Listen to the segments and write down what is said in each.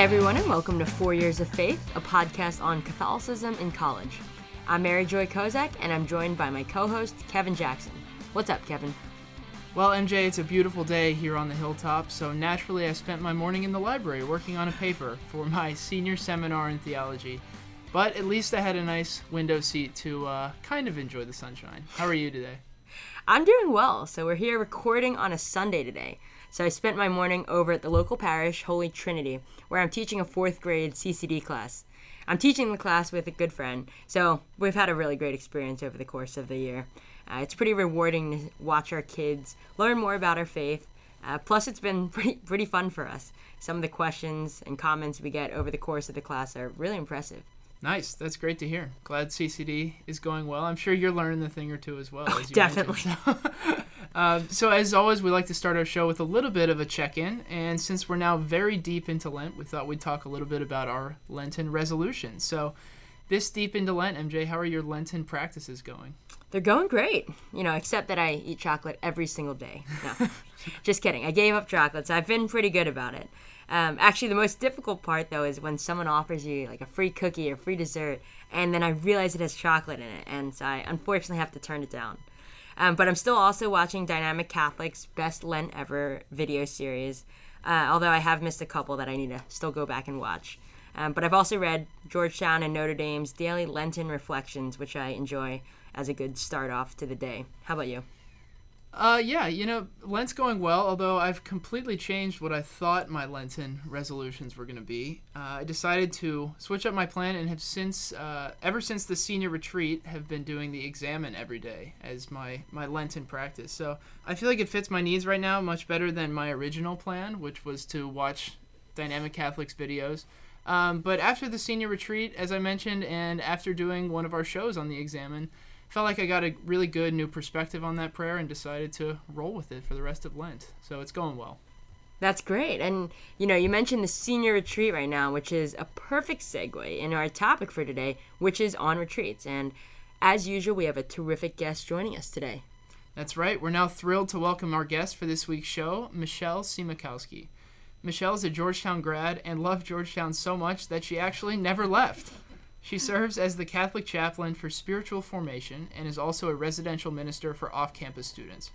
Hi, everyone, and welcome to Four Years of Faith, a podcast on Catholicism in college. I'm Mary Joy Kozak, and I'm joined by my co host, Kevin Jackson. What's up, Kevin? Well, MJ, it's a beautiful day here on the hilltop, so naturally I spent my morning in the library working on a paper for my senior seminar in theology. But at least I had a nice window seat to uh, kind of enjoy the sunshine. How are you today? I'm doing well. So, we're here recording on a Sunday today. So, I spent my morning over at the local parish, Holy Trinity, where I'm teaching a fourth grade CCD class. I'm teaching the class with a good friend, so we've had a really great experience over the course of the year. Uh, it's pretty rewarding to watch our kids learn more about our faith. Uh, plus, it's been pretty pretty fun for us. Some of the questions and comments we get over the course of the class are really impressive. Nice. That's great to hear. Glad CCD is going well. I'm sure you're learning the thing or two as well. As Definitely. uh, so, as always, we like to start our show with a little bit of a check in. And since we're now very deep into Lent, we thought we'd talk a little bit about our Lenten resolutions. So, this deep into Lent, MJ, how are your Lenten practices going? They're going great, you know, except that I eat chocolate every single day. No, just kidding. I gave up chocolate, so I've been pretty good about it. Um, actually, the most difficult part though is when someone offers you like a free cookie or free dessert, and then I realize it has chocolate in it, and so I unfortunately have to turn it down. Um, but I'm still also watching Dynamic Catholic's Best Lent Ever video series, uh, although I have missed a couple that I need to still go back and watch. Um, but I've also read Georgetown and Notre Dame's Daily Lenten Reflections, which I enjoy as a good start off to the day. How about you? Uh, yeah, you know, Lent's going well, although I've completely changed what I thought my Lenten resolutions were going to be. Uh, I decided to switch up my plan and have since, uh, ever since the senior retreat, have been doing the examen every day as my, my Lenten practice. So I feel like it fits my needs right now much better than my original plan, which was to watch Dynamic Catholics videos. Um, but after the senior retreat, as I mentioned, and after doing one of our shows on the examen, felt like I got a really good new perspective on that prayer and decided to roll with it for the rest of Lent. So it's going well. That's great. And, you know, you mentioned the senior retreat right now, which is a perfect segue into our topic for today, which is on retreats. And as usual, we have a terrific guest joining us today. That's right. We're now thrilled to welcome our guest for this week's show, Michelle Siemietkowski. Michelle is a Georgetown grad and loved Georgetown so much that she actually never left. She serves as the Catholic chaplain for spiritual formation and is also a residential minister for off campus students.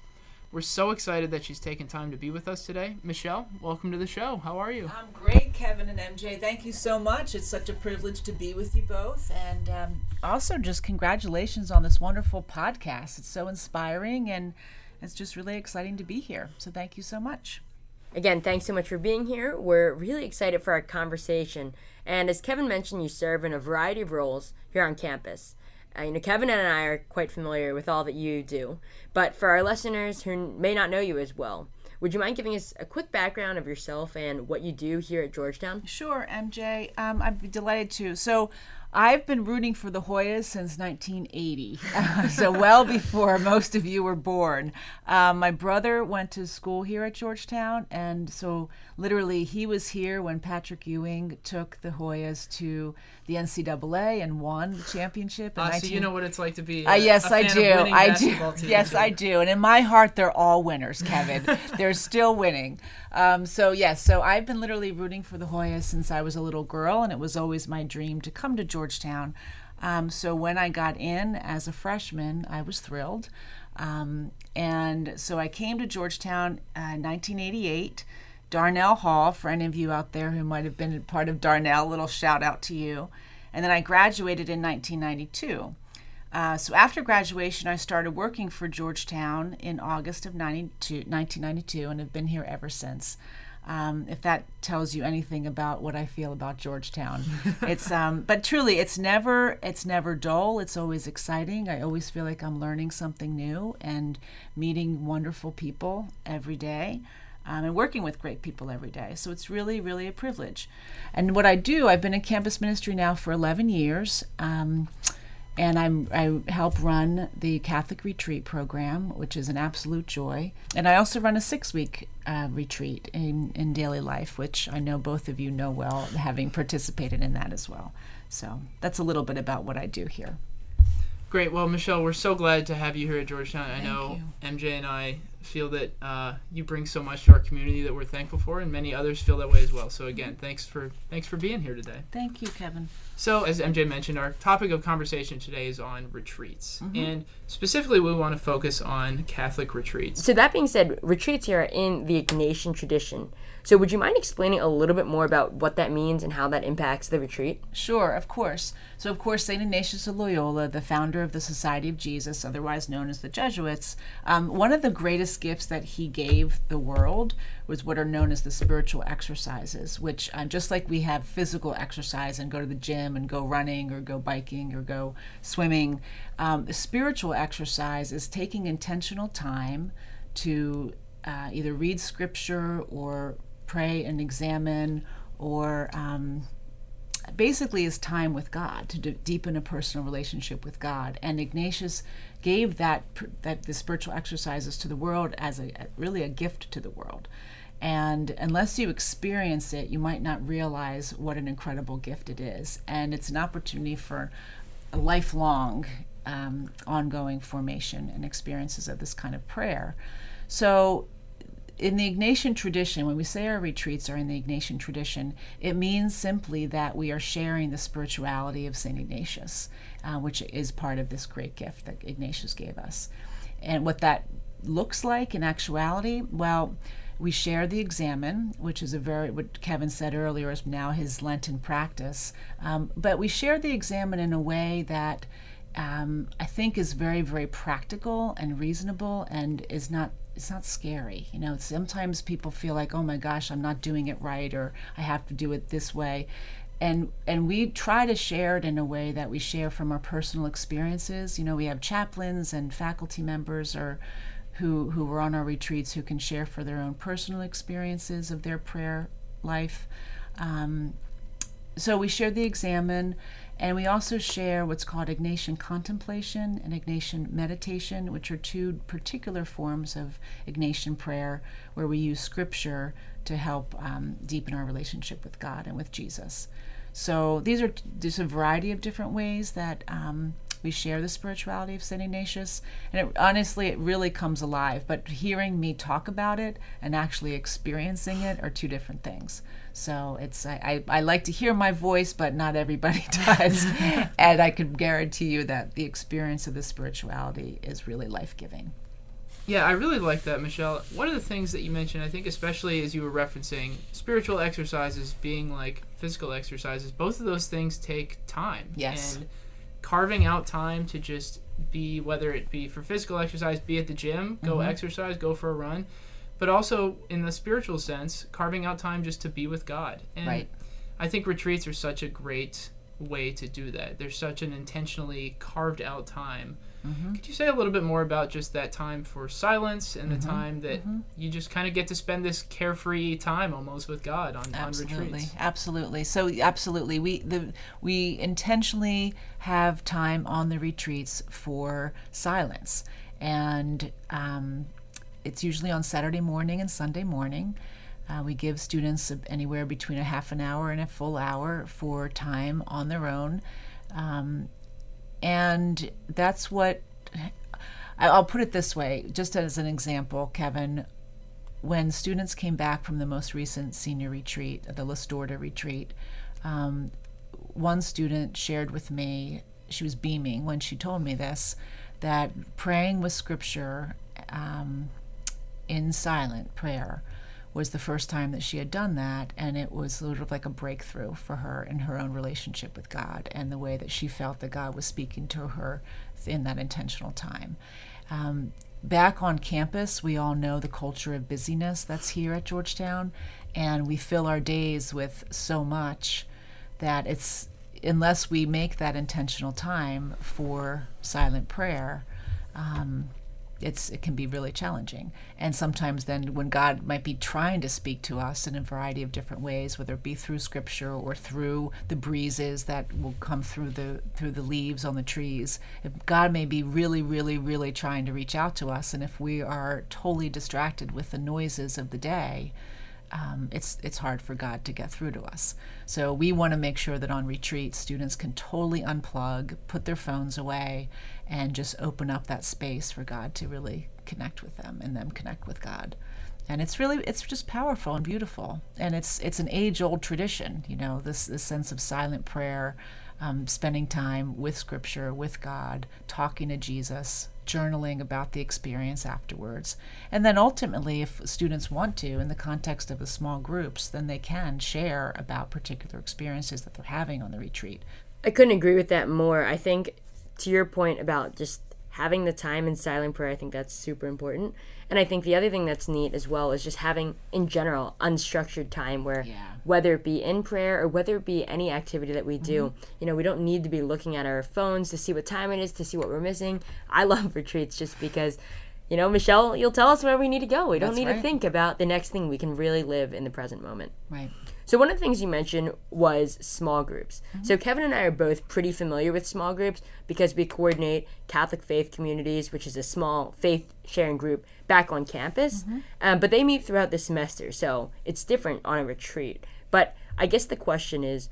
We're so excited that she's taken time to be with us today. Michelle, welcome to the show. How are you? I'm great, Kevin and MJ. Thank you so much. It's such a privilege to be with you both. And um, also, just congratulations on this wonderful podcast. It's so inspiring and it's just really exciting to be here. So, thank you so much. Again, thanks so much for being here. We're really excited for our conversation. And as Kevin mentioned, you serve in a variety of roles here on campus. Uh, you know, Kevin and I are quite familiar with all that you do. But for our listeners who may not know you as well, would you mind giving us a quick background of yourself and what you do here at Georgetown? Sure, MJ. Um, I'd be delighted to. So, I've been rooting for the Hoyas since 1980, so well before most of you were born. Um, my brother went to school here at Georgetown, and so literally he was here when Patrick Ewing took the Hoyas to the NCAA and won the championship. Uh, 19... So you know what it's like to be. Uh, yes, I do. I do. Yes, I do. And in my heart, they're all winners, Kevin. they're still winning. Um, so yes, so I've been literally rooting for the Hoyas since I was a little girl, and it was always my dream to come to Georgetown. Um, so when I got in as a freshman, I was thrilled. Um, and so I came to Georgetown uh, 1988. Darnall Hall, for any of you out there who might have been part of Darnall, little shout out to you. And then I graduated in 1992. Uh, so after graduation, I started working for Georgetown in August of 92, 1992 and have been here ever since. Um, if that tells you anything about what I feel about Georgetown, it's um, but truly, it's never it's never dull. It's always exciting. I always feel like I'm learning something new and meeting wonderful people every day. Um, and working with great people every day. So it's really, really a privilege. And what I do, I've been in campus ministry now for 11 years. Um, and I'm, I help run the Catholic Retreat program, which is an absolute joy. And I also run a six week uh, retreat in, in daily life, which I know both of you know well, having participated in that as well. So that's a little bit about what I do here. Great. Well, Michelle, we're so glad to have you here at Georgetown. Thank I know you. MJ and I feel that uh, you bring so much to our community that we're thankful for, and many others feel that way as well. So again, thanks for thanks for being here today. Thank you, Kevin. So as MJ mentioned, our topic of conversation today is on retreats, mm-hmm. and specifically, we want to focus on Catholic retreats. So that being said, retreats here are in the Ignatian tradition. So, would you mind explaining a little bit more about what that means and how that impacts the retreat? Sure, of course. So, of course, St. Ignatius of Loyola, the founder of the Society of Jesus, otherwise known as the Jesuits, um, one of the greatest gifts that he gave the world was what are known as the spiritual exercises, which, uh, just like we have physical exercise and go to the gym and go running or go biking or go swimming, um, the spiritual exercise is taking intentional time to uh, either read scripture or pray and examine or um, basically is time with God to deepen a personal relationship with God. And Ignatius gave that that the spiritual exercises to the world as a really a gift to the world. And unless you experience it, you might not realize what an incredible gift it is. And it's an opportunity for a lifelong, um, ongoing formation and experiences of this kind of prayer. So in the Ignatian tradition, when we say our retreats are in the Ignatian tradition, it means simply that we are sharing the spirituality of St. Ignatius, uh, which is part of this great gift that Ignatius gave us. And what that looks like in actuality, well, we share the examen, which is a very, what Kevin said earlier, is now his Lenten practice. Um, but we share the examen in a way that um, I think is very, very practical and reasonable and is not it's not scary. You know, sometimes people feel like, oh my gosh, I'm not doing it right, or I have to do it this way. And, and we try to share it in a way that we share from our personal experiences. You know, we have chaplains and faculty members or who, who were on our retreats who can share for their own personal experiences of their prayer life. Um, so we share the examen and we also share what's called Ignatian contemplation and Ignatian meditation, which are two particular forms of Ignatian prayer where we use scripture to help um, deepen our relationship with God and with Jesus. So these are there's a variety of different ways that um, we share the spirituality of St. Ignatius. And it, honestly, it really comes alive. But hearing me talk about it and actually experiencing it are two different things. So it's I, I, I like to hear my voice, but not everybody does. and I can guarantee you that the experience of the spirituality is really life giving. Yeah, I really like that, Michelle. One of the things that you mentioned, I think, especially as you were referencing spiritual exercises being like physical exercises, both of those things take time. Yes. And carving out time to just be, whether it be for physical exercise, be at the gym, go mm-hmm. exercise, go for a run, but also in the spiritual sense, carving out time just to be with God. And right. I think retreats are such a great way to do that. There's such an intentionally carved out time. Mm-hmm. Could you say a little bit more about just that time for silence and mm-hmm. the time that mm-hmm. you just kind of get to spend this carefree time almost with God on, absolutely, on retreats? Absolutely. So absolutely, we the we intentionally have time on the retreats for silence, and um, it's usually on Saturday morning and Sunday morning. Uh, we give students anywhere between a half an hour and a full hour for time on their own. Um, and that's what I'll put it this way, just as an example, Kevin. When students came back from the most recent senior retreat, the La Storta retreat, um, one student shared with me, she was beaming when she told me this, that praying with scripture um, in silent prayer was the first time that she had done that, and it was sort of like a breakthrough for her in her own relationship with God and the way that she felt that God was speaking to her in that intentional time. Um, back on campus, we all know the culture of busyness that's here at Georgetown, and we fill our days with so much that it's unless we make that intentional time for silent prayer. Um, it's it can be really challenging. And sometimes then when god might be trying to speak to us in a variety of different ways whether it be through scripture or through the breezes that will come through the through the leaves on the trees if god may be really really really trying to reach out to us and if we are totally distracted with the noises of the day um, it's it's hard for God to get through to us. So we want to make sure that on retreat, students can totally unplug, put their phones away, and just open up that space for God to really connect with them and them connect with God. And it's really it's just powerful and beautiful, and it's it's an age old tradition. You know this this sense of silent prayer, um, spending time with Scripture, with God, talking to Jesus, journaling about the experience afterwards. And then ultimately, if students want to, in the context of the small groups, then they can share about particular experiences that they're having on the retreat. I couldn't agree with that more. I think to your point about just having the time in silent prayer, I think that's super important. And I think the other thing that's neat as well is just having, in general, unstructured time where yeah. whether it be in prayer or whether it be any activity that we do, mm-hmm. you know, we don't need to be looking at our phones to see what time it is, to see what we're missing. I love retreats just because, you know, Michelle, you'll tell us where we need to go. We don't need right. to think about the next thing. We can really live in the present moment. Right. So one of the things you mentioned was small groups. Mm-hmm. So Kevin and I are both pretty familiar with small groups because we coordinate Catholic Faith Communities, which is a small faith sharing group back on campus. Mm-hmm. Um, but they meet throughout the semester, so it's different on a retreat. But I guess the question is,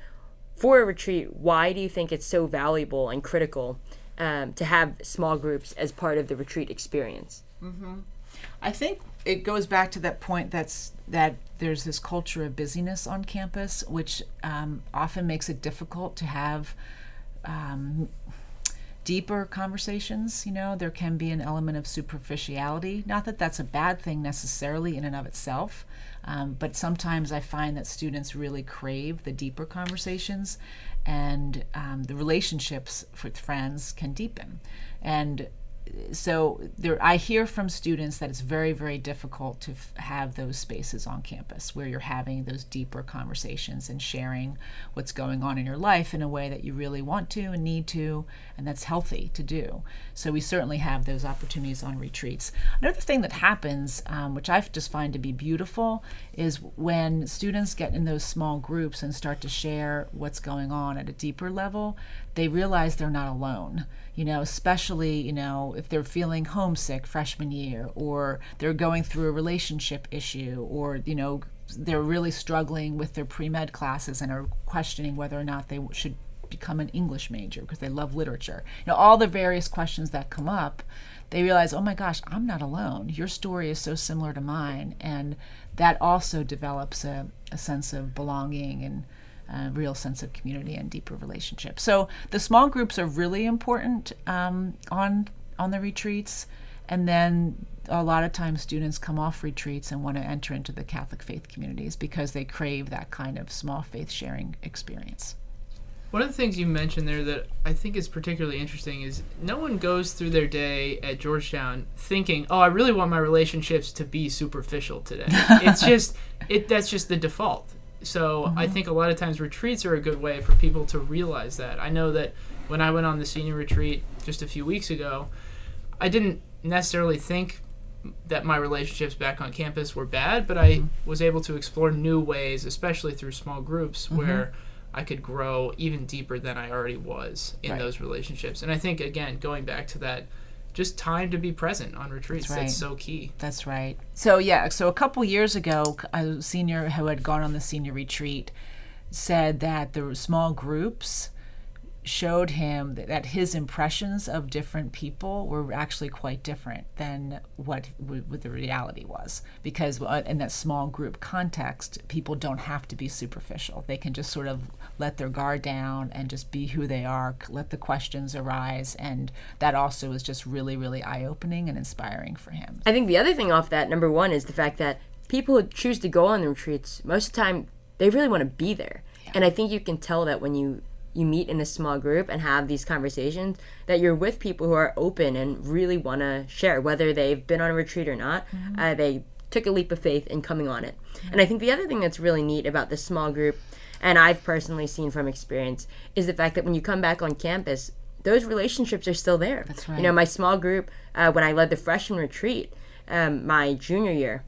for a retreat, why do you think it's so valuable and critical um, to have small groups as part of the retreat experience? Mm-hmm. I think it goes back to that point that's that there's this culture of busyness on campus, which um, often makes it difficult to have um, deeper conversations. You know, there can be an element of superficiality. Not that that's a bad thing necessarily in and of itself, um, but sometimes I find that students really crave the deeper conversations, and um, the relationships with friends can deepen. And so there i hear from students that it's very very difficult to f- have those spaces on campus where you're having those deeper conversations and sharing what's going on in your life in a way that you really want to and need to and that's healthy to do. So we certainly have those opportunities on retreats. Another thing that happens um, which i just find to be beautiful is when students get in those small groups and start to share what's going on at a deeper level they realize they're not alone you know, especially, you know, if they're feeling homesick freshman year or they're going through a relationship issue or, you know, they're really struggling with their pre med classes and are questioning whether or not they should become an English major because they love literature. You know, all the various questions that come up, they realize, oh my gosh, I'm not alone. Your story is so similar to mine. And that also develops a, a sense of belonging and a real sense of community and deeper relationships. So the small groups are really important um, on on the retreats, and then a lot of times students come off retreats and want to enter into the Catholic faith communities because they crave that kind of small faith sharing experience. One of the things you mentioned there that I think is particularly interesting is no one goes through their day at Georgetown thinking, "Oh, I really want my relationships to be superficial today." it's just it that's just the default. So mm-hmm. I think a lot of times retreats are a good way for people to realize that. I know that when I went on the senior retreat just a few weeks ago, I didn't necessarily think that my relationships back on campus were bad, but I mm-hmm. was able to explore new ways, especially through small groups, mm-hmm. where I could grow even deeper than I already was in right. those relationships. And I think, again, going back to that just time to be present on retreats. That's, right. That's so key. That's right. So yeah, so a couple years ago, a senior who had gone on the senior retreat said that the small groups showed him that, that, his impressions of different people were actually quite different than what, what the reality was. Because uh, in that small group context, people don't have to be superficial. They can just sort of let their guard down and just be who they are, let the questions arise. And that also was just really, really eye opening and inspiring for him. I think the other thing off that, number one, is the fact that people who choose to go on the retreats, most of the time, they really want to be there. Yeah. And I think you can tell that when you you meet in a small group and have these conversations that you're with people who are open and really want to share whether they've been on a retreat or not mm-hmm. uh, they took a leap of faith in coming on it mm-hmm. and i think the other thing that's really neat about this small group and i've personally seen from experience is the fact that when you come back on campus those relationships are still there that's right you know my small group uh, when i led the freshman retreat um, my junior year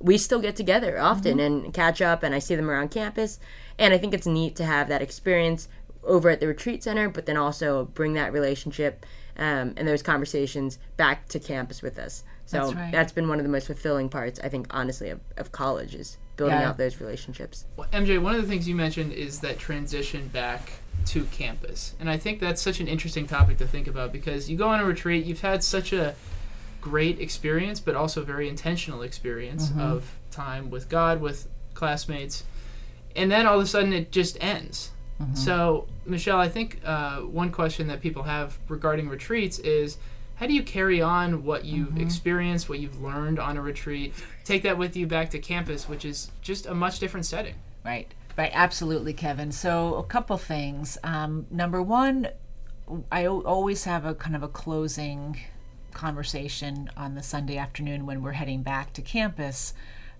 we still get together often mm-hmm. and catch up and i see them around campus and i think it's neat to have that experience over at the retreat center, but then also bring that relationship um, and those conversations back to campus with us. So that's, right. that's been one of the most fulfilling parts, I think, honestly, of, of college is building yeah. out those relationships. Well, MJ, one of the things you mentioned is that transition back to campus. And I think that's such an interesting topic to think about because you go on a retreat, you've had such a great experience, but also very intentional experience mm-hmm. of time with God, with classmates. And then all of a sudden it just ends. Mm-hmm. So, Michelle, I think uh, one question that people have regarding retreats is how do you carry on what you've mm-hmm. experienced, what you've learned on a retreat, take that with you back to campus, which is just a much different setting? Right. Right, absolutely, Kevin. So, a couple things. Um, number one, I o- always have a kind of a closing conversation on the Sunday afternoon when we're heading back to campus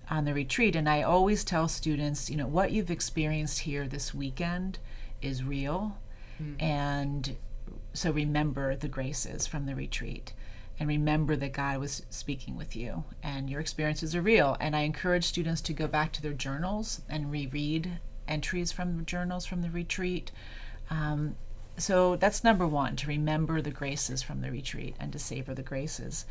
on the retreat. And I always tell students, you know, what you've experienced here this weekend is real. Mm. And so remember the graces from the retreat and remember that God was speaking with you and your experiences are real. And I encourage students to go back to their journals and reread entries from the journals from the retreat. Um, so that's number one to remember the graces from the retreat and to savor the graces.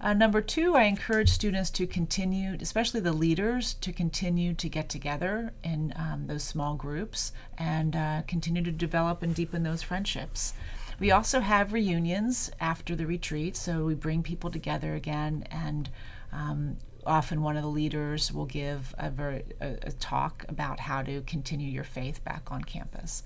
Uh, number two, I encourage students to continue, especially the leaders, to continue to get together in um, those small groups and uh, continue to develop and deepen those friendships. We also have reunions after the retreat, so we bring people together again, and um, often one of the leaders will give a, very, a, a talk about how to continue your faith back on campus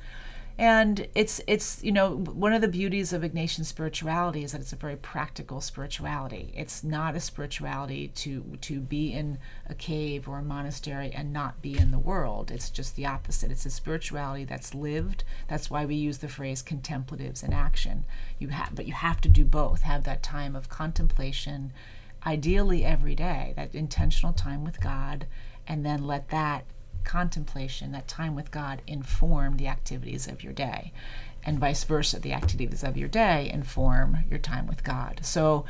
and it's it's you know one of the beauties of Ignatian spirituality is that it's a very practical spirituality. It's not a spirituality to to be in a cave or a monastery and not be in the world. It's just the opposite. It's a spirituality that's lived. That's why we use the phrase contemplatives in action. You have but you have to do both. Have that time of contemplation, ideally every day, that intentional time with God, and then let that contemplation, that time with God, inform the activities of your day. And vice versa, the activities of your day inform your time with God. So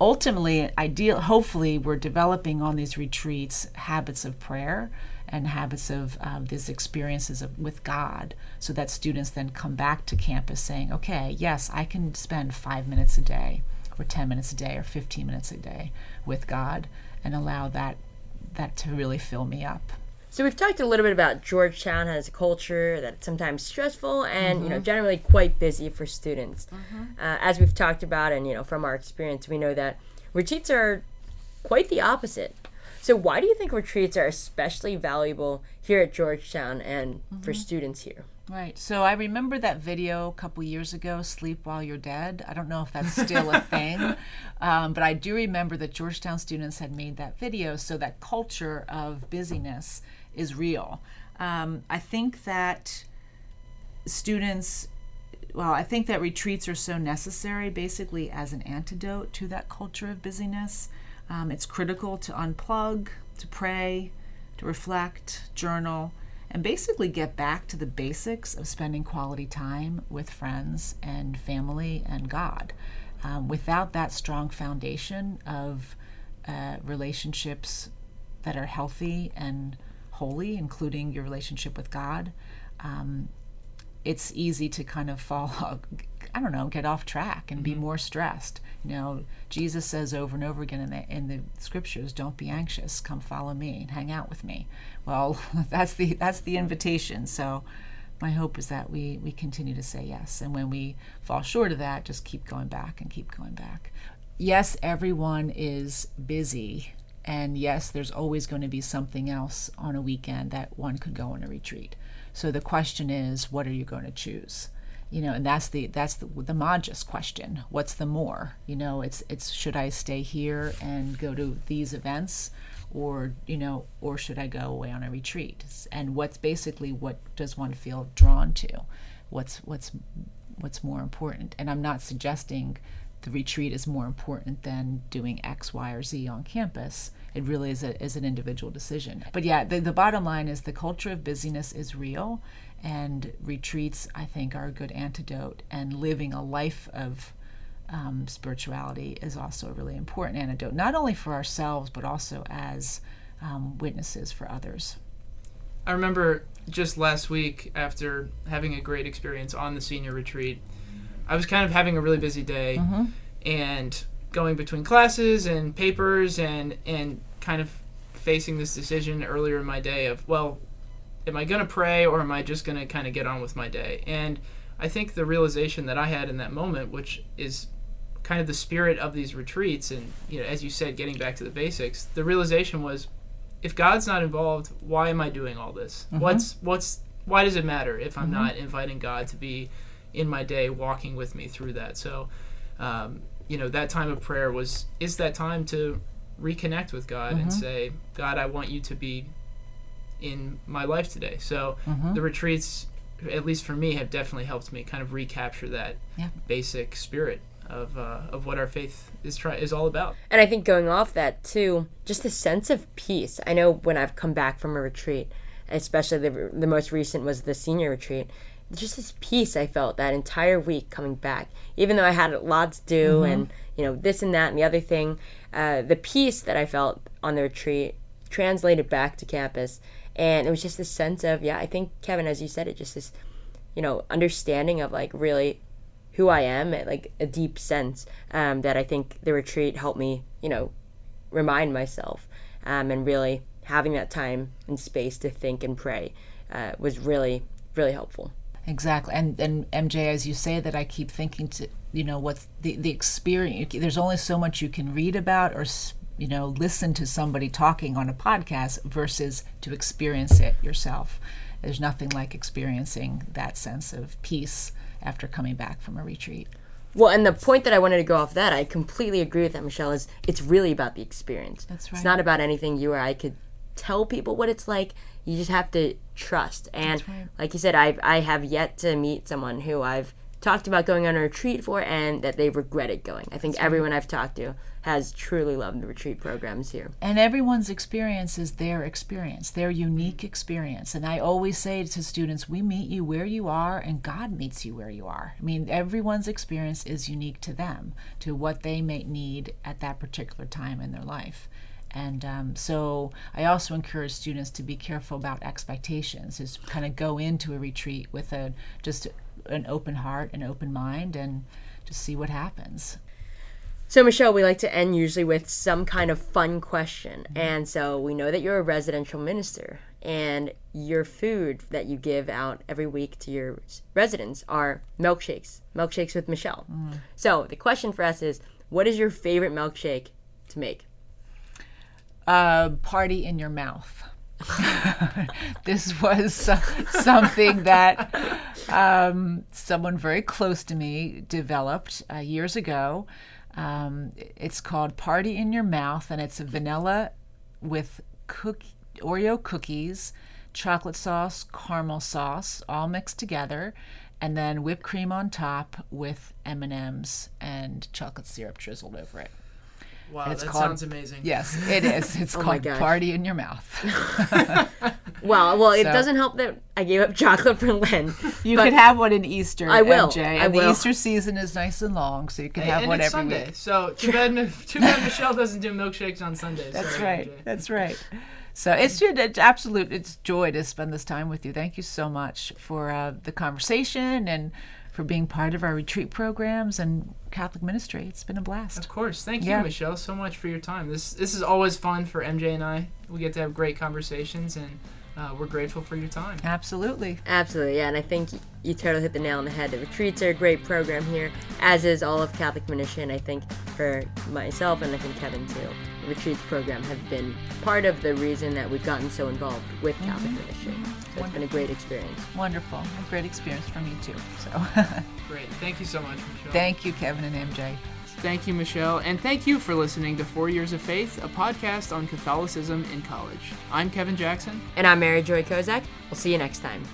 ultimately, ideal hopefully we're developing on these retreats habits of prayer and habits of um, these experiences of, with God so that students then come back to campus saying, okay, yes, I can spend five minutes a day or 10 minutes a day or 15 minutes a day with God and allow that that to really fill me up. So we've talked a little bit about Georgetown has a culture that's sometimes stressful and mm-hmm. you know mm-hmm. generally quite busy for students. Mm-hmm. Uh, as we've talked about, and you know from our experience, we know that retreats are quite the opposite. So why do you think retreats are especially valuable here at Georgetown and mm-hmm. for students here? Right. So I remember that video a couple years ago, "Sleep While You're Dead." I don't know if that's still a thing, um, but I do remember that Georgetown students had made that video. So that culture of busyness is real. Um, I think that students, well, I think that retreats are so necessary basically as an antidote to that culture of busyness. Um, it's critical to unplug, to pray, to reflect, journal, and basically get back to the basics of spending quality time with friends and family and God. Um, without that strong foundation of uh, relationships that are healthy and holy, including your relationship with God, um, it's easy to kind of fall, I don't know, get off track and mm-hmm. be more stressed. You know, Jesus says over and over again in the in the scriptures, "Don't be anxious. Come follow me and hang out with me." Well, that's the that's the invitation. So, my hope is that we we continue to say yes, and when we fall short of that, just keep going back and keep going back. Yes, everyone is busy and yes, there's always going to be something else on a weekend that one could go on a retreat. So the question is, what are you going to choose? You know, and that's the that's the the Magis question. What's the more? You know, it's it's should I stay here and go to these events, or you know, or should I go away on a retreat? And what's basically what does one feel drawn to? What's what's what's more important? And I'm not suggesting the retreat is more important than doing X, Y, or Z on campus. It really is, a, is an individual decision. But yeah, the, the bottom line is the culture of busyness is real, and retreats, I think, are a good antidote. And living a life of um, spirituality is also a really important antidote, not only for ourselves, but also as um, witnesses for others. I remember just last week, after having a great experience on the senior retreat, I was kind of having a really busy day mm-hmm. and going between classes and papers and and kind of facing this decision earlier in my day of, well, am I going to pray or am I just going to kind of get on with my day? And I think the realization that I had in that moment, which is kind of the spirit of these retreats, and you know, as you said, getting back to the basics, the realization was, if God's not involved, why am I doing all this? Mm-hmm. What's what's why does it matter if I'm mm-hmm. not inviting God to be in my day, walking with me through that? So, um, you know, that time of prayer was is that time to reconnect with God mm-hmm. and say, God, I want you to be in my life today. So mm-hmm. the retreats, at least for me, have definitely helped me kind of recapture that yeah. basic spirit of uh, of what our faith is try is all about. And I think going off that too, just a sense of peace. I know when I've come back from a retreat, especially the the most recent was the senior retreat. Just this peace I felt that entire week coming back, even though I had a lot to do mm-hmm. and you know this and that and the other thing. Uh, the peace that I felt on the retreat translated back to campus, and it was just this sense of yeah. I think Kevin, as you said, it just this you know understanding of like really who I am at like a deep sense um, that I think the retreat helped me, you know, remind myself um, and really having that time and space to think and pray uh, was really, really helpful. Exactly. And, and MJ, as you say that, I keep thinking to, you know, what's the, the experience. There's only so much you can read about or, you know, listen to somebody talking on a podcast versus to experience it yourself. There's nothing like experiencing that sense of peace after coming back from a retreat. Well, and the point that I wanted to go off that, I completely agree with that, Michelle, is it's really about the experience. That's right. It's not about anything you or I could tell people what it's like. You just have to trust. And right. like you said, I've, I have yet to meet someone who I've talked about going on a retreat for and that they've regretted going. I think That's everyone right. I've talked to has truly loved the retreat programs here. And everyone's experience is their experience, their unique experience. And I always say to students, we meet you where you are and God meets you where you are. I mean, everyone's experience is unique to them, to what they may need at that particular time in their life. And um, so I also encourage students to be careful about expectations, is kind of go into a retreat with a just an open heart, an open mind, and just see what happens. So, Michelle, we like to end usually with some kind of fun question. Mm-hmm. And so we know that you're a residential minister, and your food that you give out every week to your residents are milkshakes, milkshakes with Michelle. Mm. So, the question for us is what is your favorite milkshake to make? Uh, party in your mouth. this was something that um, someone very close to me developed uh, years ago. Um, it's called Party in Your Mouth, and it's vanilla with Oreo cookies, chocolate sauce, caramel sauce, all mixed together, and then whipped cream on top with M and M's and chocolate syrup drizzled over it. Wow, that called, sounds amazing. Yes, it is. It's oh called Party in Your Mouth. well, well, it so, doesn't help that I gave up chocolate for Lent. You could have one in Easter. I will. MJ, I and will. the Easter season is nice and long, so you can have and one it's every Sunday. week. So too bad, too bad Michelle doesn't do milkshakes on Sundays. That's Sorry, right. MJ. That's right. So it's it's absolute it's joy to spend this time with you. Thank you so much for uh, the conversation and for being part of our retreat programs and Catholic ministry. It's been a blast. Of course. Thank you. Michelle, so much for your time. This this is always fun for MJ and I. We get to have great conversations and uh, we're grateful for your time. Absolutely. Absolutely, yeah. And I think you totally hit the nail on the head. The retreats are a great program here, as is all of Catholic Ministry. And I think for myself and I think Kevin too, the retreats program have been part of the reason that we've gotten so involved with mm-hmm. Catholic Ministry. So it's been a great experience. Wonderful. A great experience for me too. So great. Thank you so much, Michelle. Thank you, Kevin and MJ. Thank you, Michelle, and thank you for listening to Four Years of Faith, a podcast on Catholicism in college. I'm Kevin Jackson. And I'm Mary Joy Kozak. We'll see you next time.